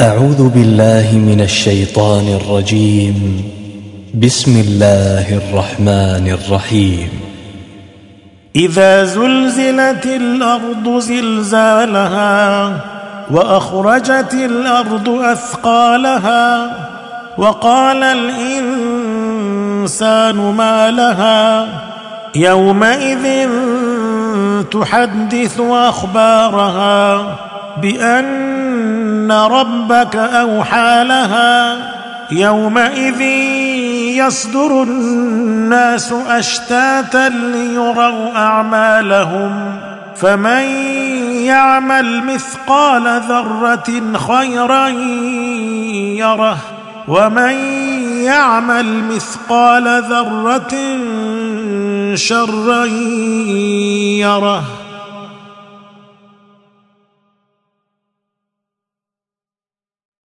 أعوذ بالله من الشيطان الرجيم. بسم الله الرحمن الرحيم. إذا زلزلت الأرض زلزالها وأخرجت الأرض أثقالها وقال الإنسان ما لها يومئذ تحدث أخبارها بأن ربك أوحى لها يومئذ يصدر الناس أشتاتا ليروا أعمالهم فمن يعمل مثقال ذرة خيرا يره ومن يعمل مثقال ذرة شرا يره